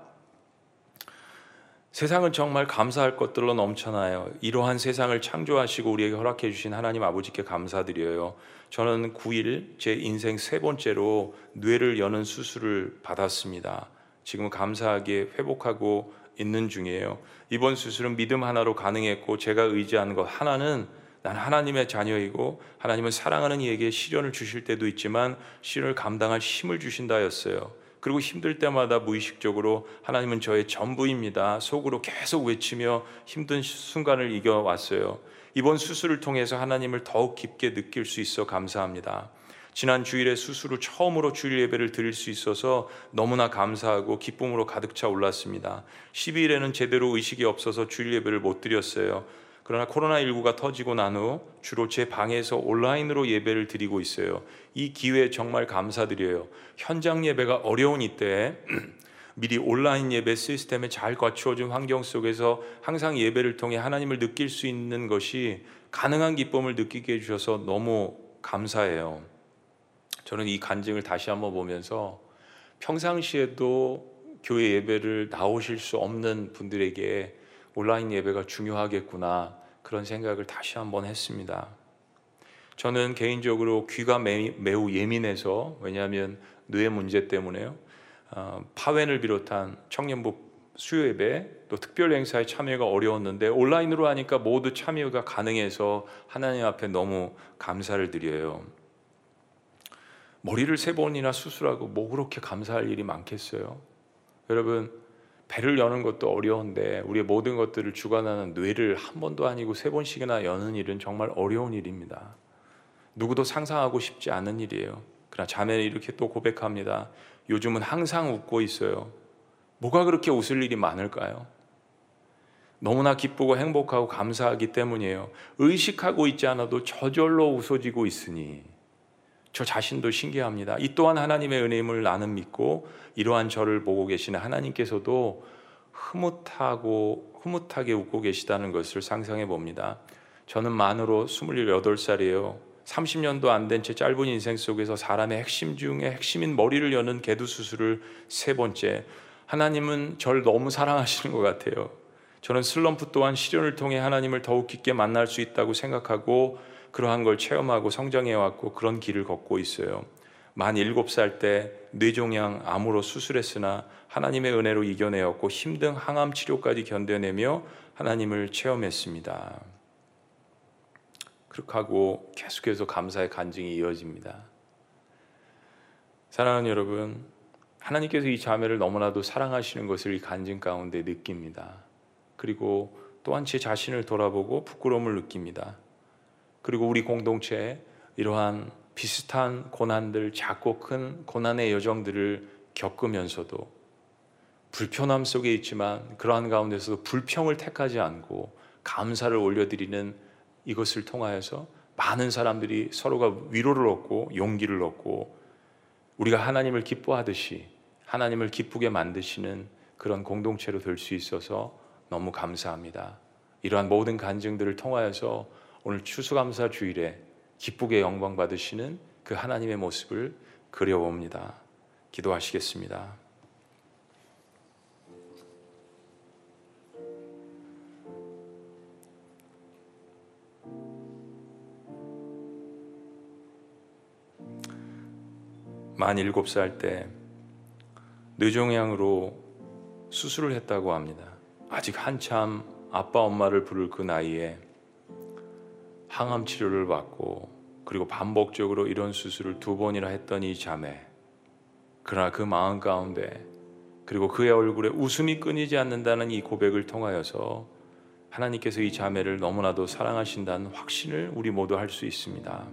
Speaker 1: 세상은 정말 감사할 것들로 넘쳐나요. 이러한 세상을 창조하시고 우리에게 허락해 주신 하나님 아버지께 감사드려요. 저는 9일 제 인생 세 번째로 뇌를 여는 수술을 받았습니다. 지금 감사하게 회복하고 있는 중이에요. 이번 수술은 믿음 하나로 가능했고 제가 의지하는 것 하나는 난 하나님의 자녀이고 하나님은 사랑하는 이에게 시련을 주실 때도 있지만 시련을 감당할 힘을 주신다였어요. 그리고 힘들 때마다 무의식적으로 하나님은 저의 전부입니다. 속으로 계속 외치며 힘든 순간을 이겨왔어요. 이번 수술을 통해서 하나님을 더욱 깊게 느낄 수 있어 감사합니다. 지난 주일에 수술을 처음으로 주일 예배를 드릴 수 있어서 너무나 감사하고 기쁨으로 가득 차 올랐습니다. 12일에는 제대로 의식이 없어서 주일 예배를 못 드렸어요. 그러나 코로나19가 터지고 난 후 주로 제 방에서 온라인으로 예배를 드리고 있어요. 이 기회에 정말 감사드려요. 현장 예배가 어려운 이때 미리 온라인 예배 시스템에 잘 갖추어진 환경 속에서 항상 예배를 통해 하나님을 느낄 수 있는 것이 가능한 기쁨을 느끼게 해주셔서 너무 감사해요. 저는 이 간증을 다시 한번 보면서 평상시에도 교회 예배를 나오실 수 없는 분들에게 온라인 예배가 중요하겠구나 그런 생각을 다시 한번 했습니다. 저는 개인적으로 귀가 매우 예민해서 왜냐하면 뇌 문제 때문에요. 어, 파웬을 비롯한 청년부 수요 예배 또 특별 행사에 참여가 어려웠는데 온라인으로 하니까 모두 참여가 가능해서 하나님 앞에 너무 감사를 드려요. 머리를 세 번이나 수술하고 뭐 그렇게 감사할 일이 많겠어요? 여러분 배를 여는 것도 어려운데 우리의 모든 것들을 주관하는 뇌를 한 번도 아니고 세 번씩이나 여는 일은 정말 어려운 일입니다. 누구도 상상하고 싶지 않은 일이에요. 그러나 자매는 이렇게 또 고백합니다. 요즘은 항상 웃고 있어요. 뭐가 그렇게 웃을 일이 많을까요? 너무나 기쁘고 행복하고 감사하기 때문이에요. 의식하고 있지 않아도 저절로 웃어지고 있으니 저 자신도 신기합니다. 이 또한 하나님의 은혜임을 나는 믿고 이러한 저를 보고 계시는 하나님께서도 흐뭇하고 흐뭇하게 웃고 계시다는 것을 상상해 봅니다. 저는 만으로 28살이에요. 30년도 안된채 짧은 인생 속에서 사람의 핵심 중에 핵심인 머리를 여는 개두 수술을 세 번째. 하나님은 절 너무 사랑하시는 것 같아요. 저는 슬럼프 또한 시련을 통해 하나님을 더욱 깊게 만날 수 있다고 생각하고 그러한 걸 체험하고 성장해 왔고 그런 길을 걷고 있어요. 만 일곱 살 때 뇌종양 암으로 수술했으나 하나님의 은혜로 이겨내었고 힘든 항암 치료까지 견뎌내며 하나님을 체험했습니다. 그렇게 하고 계속해서 감사의 간증이 이어집니다. 사랑하는 여러분, 하나님께서 이 자매를 너무나도 사랑하시는 것을 이 간증 가운데 느낍니다. 그리고 또한 제 자신을 돌아보고 부끄러움을 느낍니다. 그리고 우리 공동체에 이러한 비슷한 고난들, 작고 큰 고난의 여정들을 겪으면서도 불편함 속에 있지만 그러한 가운데서도 불평을 택하지 않고 감사를 올려드리는 이것을 통하여서 많은 사람들이 서로가 위로를 얻고 용기를 얻고 우리가 하나님을 기뻐하듯이 하나님을 기쁘게 만드시는 그런 공동체로 될 수 있어서 너무 감사합니다. 이러한 모든 간증들을 통하여서 오늘 추수감사 주일에 기쁘게 영광 받으시는 그 하나님의 모습을 그려봅니다. 기도하시겠습니다. 만 일곱 살때 뇌종양으로 수술을 했다고 합니다. 아직 한참 아빠 엄마를 부를 그 나이에 항암 치료를 받고 그리고 반복적으로 이런 수술을 두 번이나 했던 이 자매. 그러나 그 마음 가운데 그리고 그의 얼굴에 웃음이 끊이지 않는다는 이 고백을 통하여서 하나님께서 이 자매를 너무나도 사랑하신다는 확신을 우리 모두 할 수 있습니다.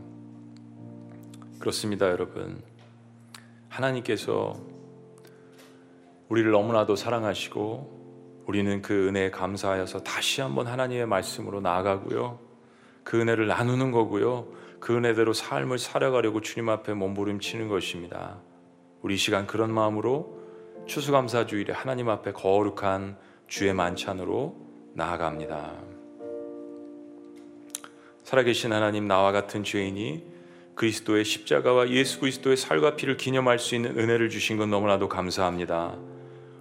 Speaker 1: 그렇습니다, 여러분. 하나님께서 우리를 너무나도 사랑하시고 우리는 그 은혜에 감사하여서 다시 한번 하나님의 말씀으로 나아가고요. 그 은혜를 나누는 거고요. 그 은혜대로 삶을 살아가려고 주님 앞에 몸부림치는 것입니다. 우리 시간 그런 마음으로 추수감사 주일에 하나님 앞에 거룩한 주의 만찬으로 나아갑니다. 살아계신 하나님 나와 같은 죄인이 그리스도의 십자가와 예수 그리스도의 살과 피를 기념할 수 있는 은혜를 주신 건 너무나도 감사합니다.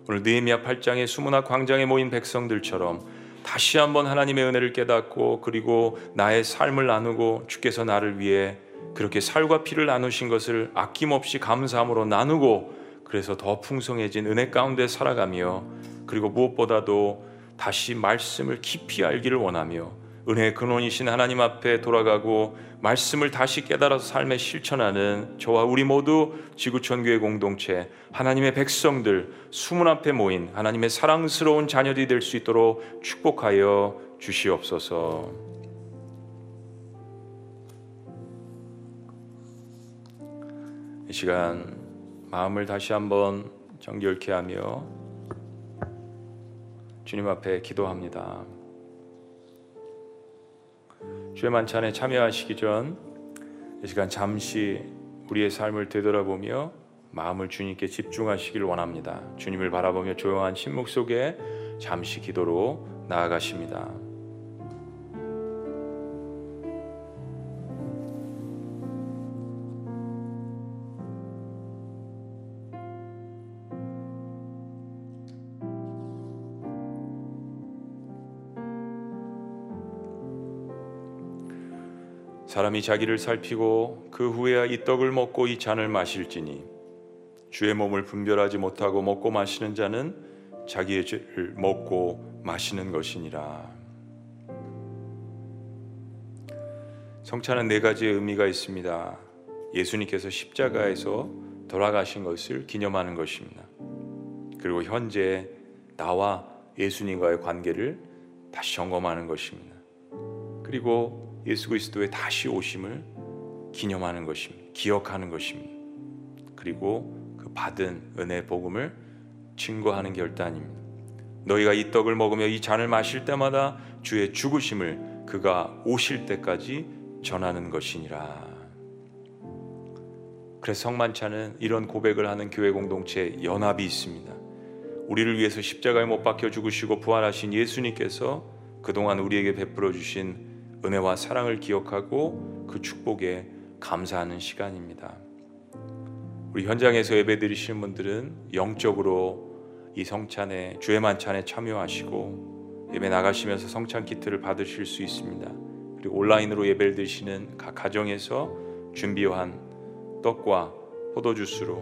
Speaker 1: 오늘 느헤미야 8장의 수문학 광장에 모인 백성들처럼 다시 한번 하나님의 은혜를 깨닫고 그리고 나의 삶을 나누고 주께서 나를 위해 그렇게 살과 피를 나누신 것을 아낌없이 감사함으로 나누고 그래서 더 풍성해진 은혜 가운데 살아가며 그리고 무엇보다도 다시 말씀을 깊이 알기를 원하며 은혜의 근원이신 하나님 앞에 돌아가고 말씀을 다시 깨달아서 삶에 실천하는 저와 우리 모두 지구촌 교회 공동체 하나님의 백성들 수문 앞에 모인 하나님의 사랑스러운 자녀들이 될 수 있도록 축복하여 주시옵소서. 이 시간 마음을 다시 한번 정결케 하며 주님 앞에 기도합니다. 주의 만찬에 참여하시기 전 이 시간 잠시 우리의 삶을 되돌아보며 마음을 주님께 집중하시길 원합니다. 주님을 바라보며 조용한 침묵 속에 잠시 기도로 나아가십니다. 사람이 자기를 살피고 그 후에야 이 떡을 먹고 이 잔을 마실지니 주의 몸을 분별하지 못하고 먹고 마시는 자는 자기의 죄를 먹고 마시는 것이니라. 성찬은 네 가지의 의미가 있습니다. 예수님께서 십자가에서 돌아가신 것을 기념하는 것입니다. 그리고 현재 나와 예수님과의 관계를 다시 점검하는 것입니다. 그리고 예수 그리스도의 다시 오심을 기념하는 것입니다. 기억하는 것입니다. 그리고 그 받은 은혜 복음을 증거하는 결단입니다. 너희가 이 떡을 먹으며 이 잔을 마실 때마다 주의 죽으심을 그가 오실 때까지 전하는 것이니라. 그래서 성만찬은 이런 고백을 하는 교회 공동체 연합이 있습니다. 우리를 위해서 십자가에 못 박혀 죽으시고 부활하신 예수님께서 그동안 우리에게 베풀어 주신 은혜와 사랑을 기억하고 그 축복에 감사하는 시간입니다. 우리 현장에서 예배 드리시는 분들은 영적으로 이 성찬에 주의 만찬에 참여하시고 예배 나가시면서 성찬 키트를 받으실 수 있습니다. 그리고 온라인으로 예배를 드시는 각 가정에서 준비한 떡과 포도 주스로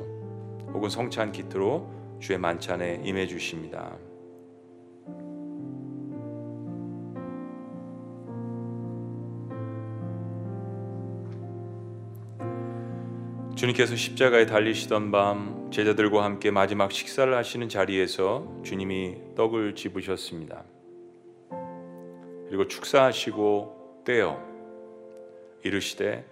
Speaker 1: 혹은 성찬 키트로 주의 만찬에 임해 주십니다. 주님께서 십자가에 달리시던 밤 제자들과 함께 마지막 식사를 하시는 자리에서 주님이 떡을 집으셨습니다. 그리고 축사하시고 떼어 이르시되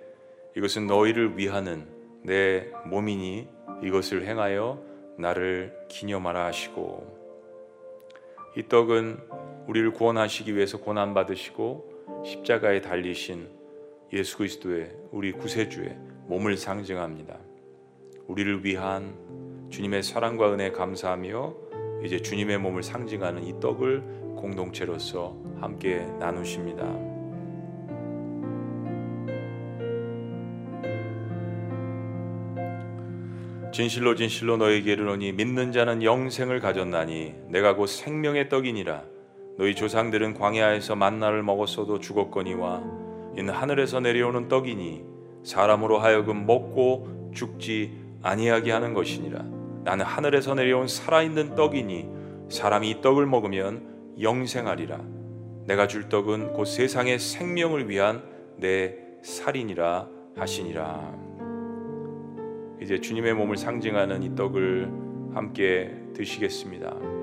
Speaker 1: 이것은 너희를 위하는 내 몸이니 이것을 행하여 나를 기념하라 하시고 이 떡은 우리를 구원하시기 위해서 고난 받으시고 십자가에 달리신 예수 그리스도의 우리 구세주의 몸을 상징합니다. 우리를 위한 주님의 사랑과 은혜 감사하며 이제 주님의 몸을 상징하는 이 떡을 공동체로서 함께 나누십니다. 진실로 진실로 너에게 이르노니 믿는 자는 영생을 가졌나니 내가 곧 생명의 떡이니라 너희 조상들은 광야에서 만나를 먹었어도 죽었거니와 이는 하늘에서 내려오는 떡이니 사람으로 하여금 먹고 죽지 아니하게 하는 것이니라. 나는 하늘에서 내려온 살아있는 떡이니 사람이 이 떡을 먹으면 영생하리라. 내가 줄 떡은 곧 세상의 생명을 위한 내 살이니라 하시니라. 이제 주님의 몸을 상징하는 이 떡을 함께 드시겠습니다.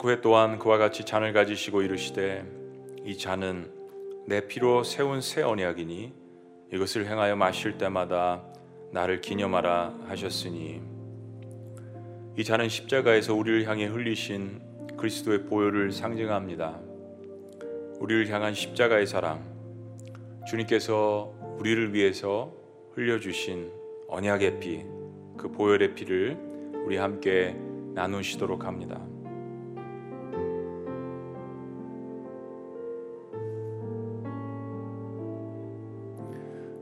Speaker 1: 식후에 또한 그와 같이 잔을 가지시고 이르시되 이 잔은 내 피로 세운 새 언약이니 이것을 행하여 마실 때마다 나를 기념하라 하셨으니 이 잔은 십자가에서 우리를 향해 흘리신 그리스도의 보혈을 상징합니다. 우리를 향한 십자가의 사랑, 주님께서 우리를 위해서 흘려주신 언약의 피, 그 보혈의 피를 우리 함께 나누시도록 합니다.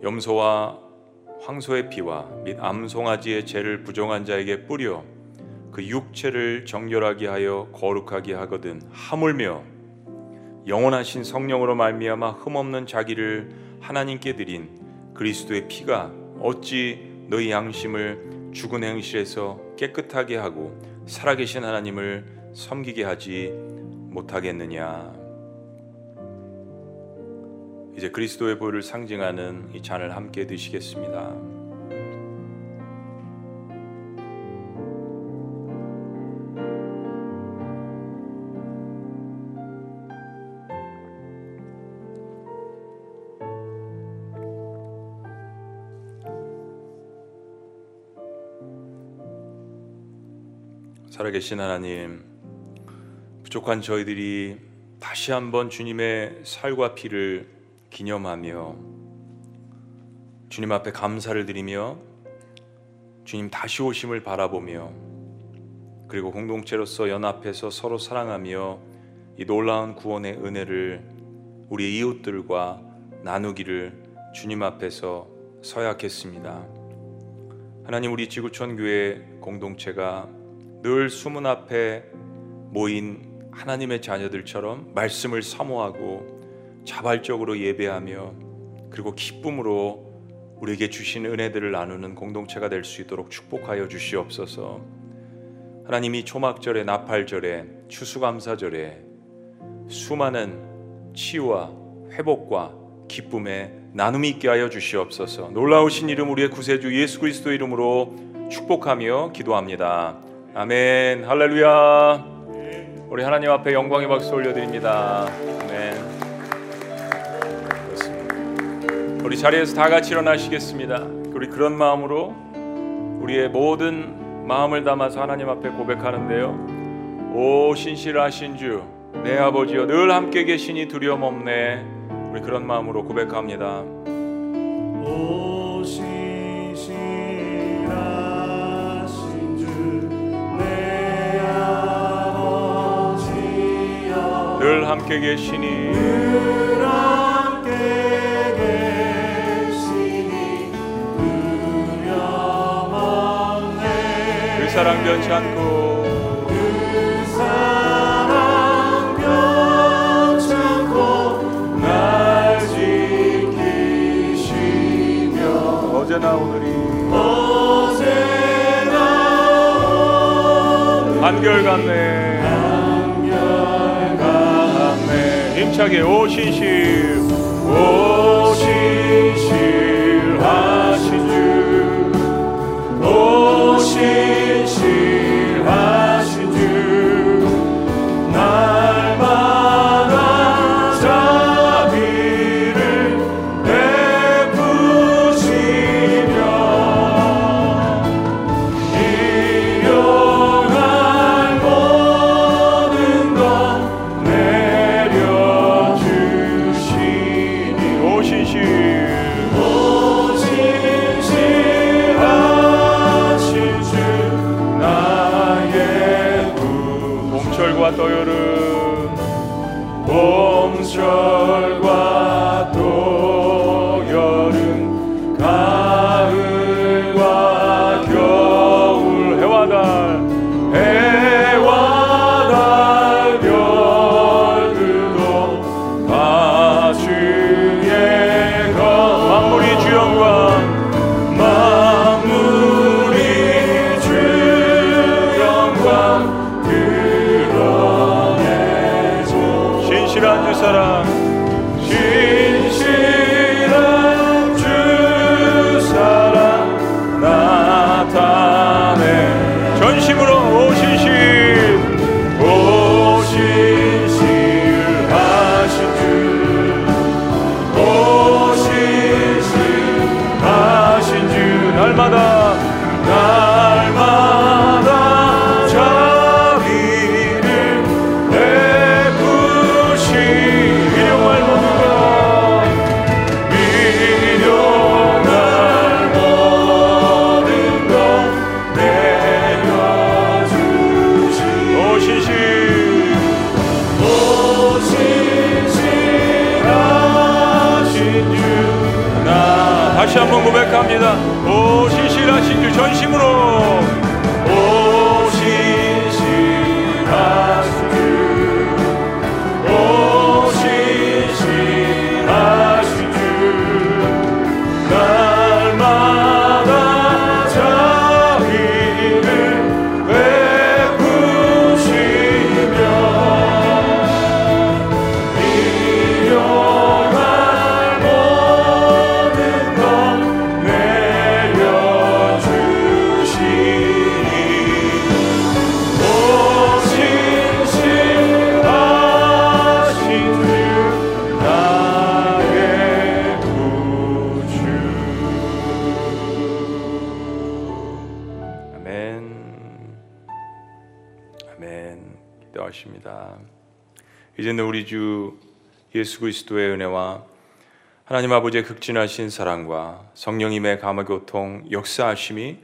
Speaker 1: 염소와 황소의 피와 및 암송아지의 죄를 부정한 자에게 뿌려 그 육체를 정결하게 하여 거룩하게 하거든 하물며 영원하신 성령으로 말미암아 흠없는 자기를 하나님께 드린 그리스도의 피가 어찌 너희 양심을 죽은 행실에서 깨끗하게 하고 살아계신 하나님을 섬기게 하지 못하겠느냐 이제 그리스도의 보혈을 상징하는 이 잔을 함께 드시겠습니다. 살아계신 하나님, 부족한 저희들이 다시 한번 주님의 살과 피를 기념하며 주님 앞에 감사를 드리며 주님 다시 오심을 바라보며 그리고 공동체로서 연합해서 서로 사랑하며 이 놀라운 구원의 은혜를 우리 이웃들과 나누기를 주님 앞에서 서약했습니다. 하나님 우리 지구촌 교회 공동체가 늘 수문 앞에 모인 하나님의 자녀들처럼 말씀을 사모하고 자발적으로 예배하며 그리고 기쁨으로 우리에게 주신 은혜들을 나누는 공동체가 될 수 있도록 축복하여 주시옵소서. 하나님이 초막절에 나팔절에 추수감사절에 수많은 치유와 회복과 기쁨에 나눔이 있게 하여 주시옵소서. 놀라우신 이름 우리의 구세주 예수 그리스도 이름으로 축복하며 기도합니다. 아멘. 할렐루야. 우리 하나님 앞에 영광의 박수 올려드립니다. 아멘. 우리 자리에서 다 같이 일어나시겠습니다. 우리 그런 마음으로 우리의 모든 마음을 담아서 하나님 앞에 고백하는데요. 오 신실하신 주, 내 아버지여 늘 함께 계시니 두려움 없네. 우리 그런 마음으로 고백합니다.
Speaker 2: 오시시라신 주내 아버지여
Speaker 1: 늘 함께 계시니 사랑 변치 않고 어제나 오늘이. 한결같네.
Speaker 2: 한결같네.
Speaker 1: 힘차게 오신실
Speaker 2: 오신 하신 주 다시
Speaker 1: 한번 고백합니다. 오 신실하신 주 전심으로 예수 그리스도의 은혜와 하나님 아버지의 극진하신 사랑과 성령님의 감화 교통 역사하심이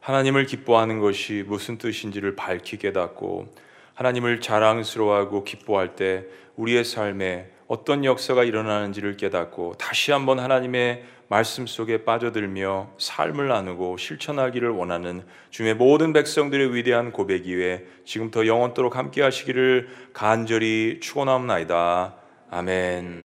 Speaker 1: 하나님을 기뻐하는 것이 무슨 뜻인지를 밝히 깨닫고 하나님을 자랑스러워하고 기뻐할 때 우리의 삶에 어떤 역사가 일어나는지를 깨닫고 다시 한번 하나님의 말씀 속에 빠져들며 삶을 나누고 실천하기를 원하는 주의 모든 백성들의 위대한 고백 이외에 지금부터 영원토록 함께 하시기를 간절히 축원합니다. 아멘.